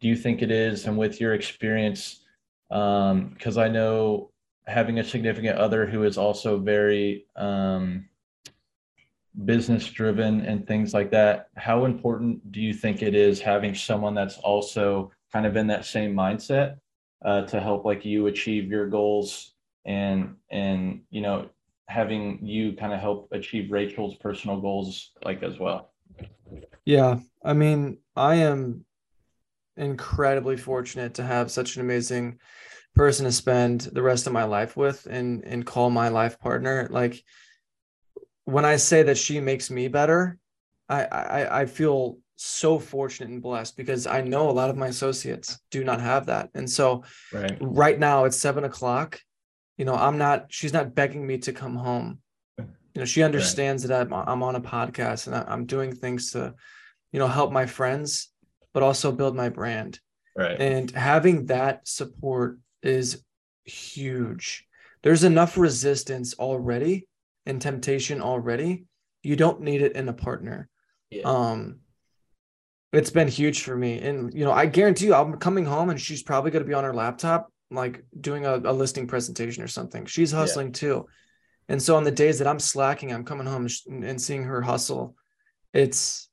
do you think it is, and with your experience, because I know having a significant other who is also very um, business driven and things like that. How important do you think it is having someone that's also kind of in that same mindset? Uh, to help like you achieve your goals and and you know having you kind of help achieve Rachel's personal goals like as well. yeah i mean i am incredibly fortunate to have such an amazing person to spend the rest of my life with and and call my life partner like when i say that she makes me better i i i feel so fortunate and blessed because i know a lot of my associates do not have that and so Right. right now it's seven o'clock. You know, I'm not, she's not begging me to come home. You know, she understands that I'm, I'm on a podcast and I'm doing things to, you know, help my friends, but also build my brand. Right. And having that support is huge. There's enough resistance already and temptation already. You don't need it in a partner. Yeah. Um, it's been huge for me. And, you know, I guarantee you, I'm coming home and she's probably going to be on her laptop, like doing a, a listing presentation or something. She's hustling too. And so on the days that I'm slacking, I'm coming home and seeing her hustle. It's,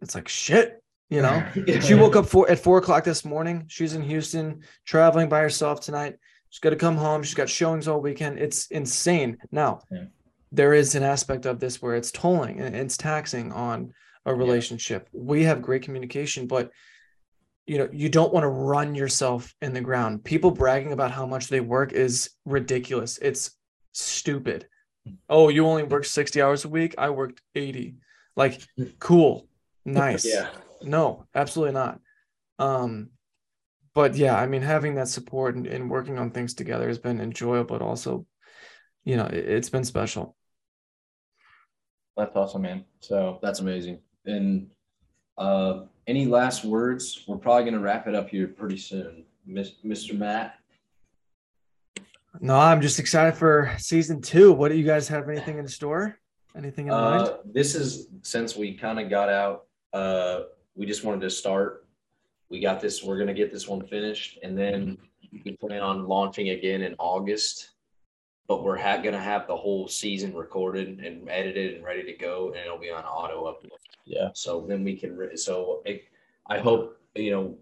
it's like shit, you know? [laughs] She woke up four at four o'clock this morning. She's in Houston, traveling by herself tonight. She's got to come home. She's got showings all weekend. It's insane. Now, Yeah. there is an aspect of this where it's tolling and it's taxing on a relationship. We have great communication, but you know, you don't want to run yourself in the ground. People bragging about how much they work is ridiculous. It's stupid. Oh, you only work 60 hours a week. I worked 80. Like, cool. Nice Yeah. no absolutely not um but yeah i mean having that support and, and working on things together has been enjoyable but also you know it, it's been special That's awesome, man. So That's amazing. And uh, any last words? We're probably going to wrap it up here pretty soon, Miss, Mr. Matt. no i'm just excited for season two what do you guys have anything in store anything in mind Uh, this is since we kind of got out. Uh, we just wanted to start. We got this. We're gonna get this one finished, and then we plan on launching again in August. But we're ha- gonna have the whole season recorded and edited and ready to go, and it'll be on auto upload. yeah, So then we can. Re- so it, I hope you know.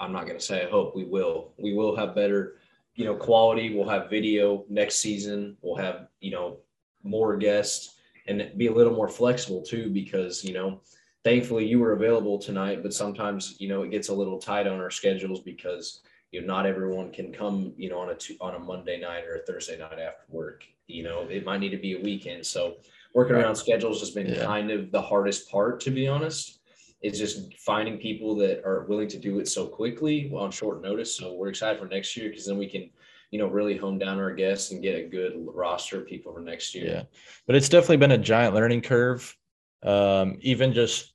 I'm not gonna say I hope we will. We will have better, you know, quality. We'll have video next season. We'll have you know more guests and be a little more flexible too because you know thankfully you were available tonight but sometimes you know it gets a little tight on our schedules because you know not everyone can come you know on a two, on a monday night or a thursday night after work you know it might need to be a weekend so working around schedules has been Yeah. kind of the hardest part to be honest it's just finding people that are willing to do it so quickly on short notice so we're excited for next year because then we can you know really hone down our guests and get a good roster of people for next year yeah. But it's definitely been a giant learning curve. Um, even just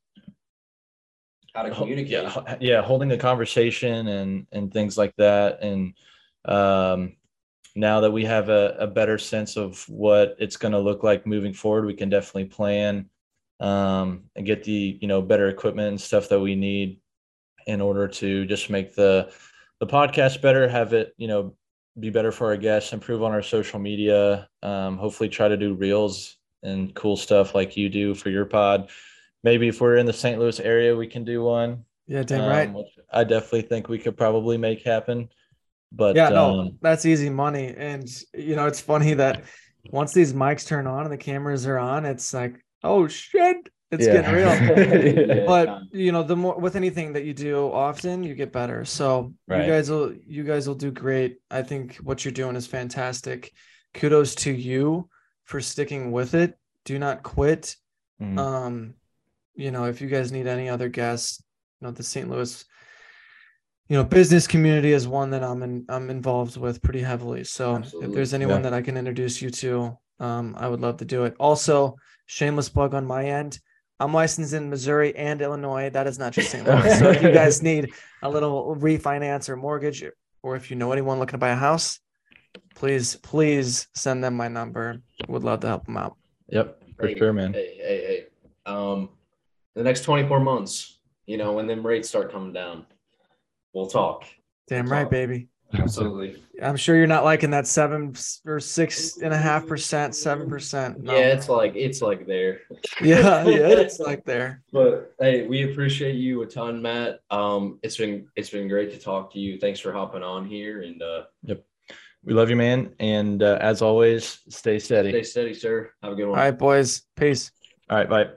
how to communicate. Yeah, yeah, holding a conversation and and things like that. And um, now that we have a, a better sense of what it's going to look like moving forward, we can definitely plan um, and get the you know better equipment and stuff that we need in order to just make the the podcast better, have it you know be better for our guests, improve on our social media, um, hopefully try to do reels and cool stuff like you do for your pod. Maybe if we're in the St. Louis area, we can do one. Yeah, damn right. um, which I definitely think we could probably make happen. But yeah, no, um, that's easy money. And you know, it's funny that once these mics turn on and the cameras are on, it's like, oh shit, it's Yeah. getting real. [laughs] Yeah, but you know, the more with anything that you do often, you get better. So Right. you guys will you guys will do great. I think what you're doing is fantastic. Kudos to you for sticking with it. Do not quit. mm, Um, you know, if you guys need any other guests, you know, the St. Louis, you know, business community is one that I'm in, I'm involved with pretty heavily. So if there's anyone Yeah. that I can introduce you to, um, I would love to do it. Also, shameless plug on my end. I'm licensed in Missouri and Illinois. That is not just St. [laughs] Louis. so if you guys need a little refinance or mortgage, or if you know anyone looking to buy a house, please, please send them my number. Would love to help them out. yep, for Hey, sure, man. Hey, hey, hey. Um, the next 24 months, you know, when them rates start coming down, we'll talk. Damn That's right, all. baby. Absolutely. I'm sure you're not liking that seven or six and a half percent, seven percent. Yeah, it's like it's like there. yeah, yeah, [laughs] it's like there. But hey, we appreciate you a ton, Matt. Um, it's been it's been great to talk to you. Thanks for hopping on here and uh yep, We love you, man. And uh, as always, stay steady. stay steady, sir. Have a good one. All right, boys. Peace. All right, bye.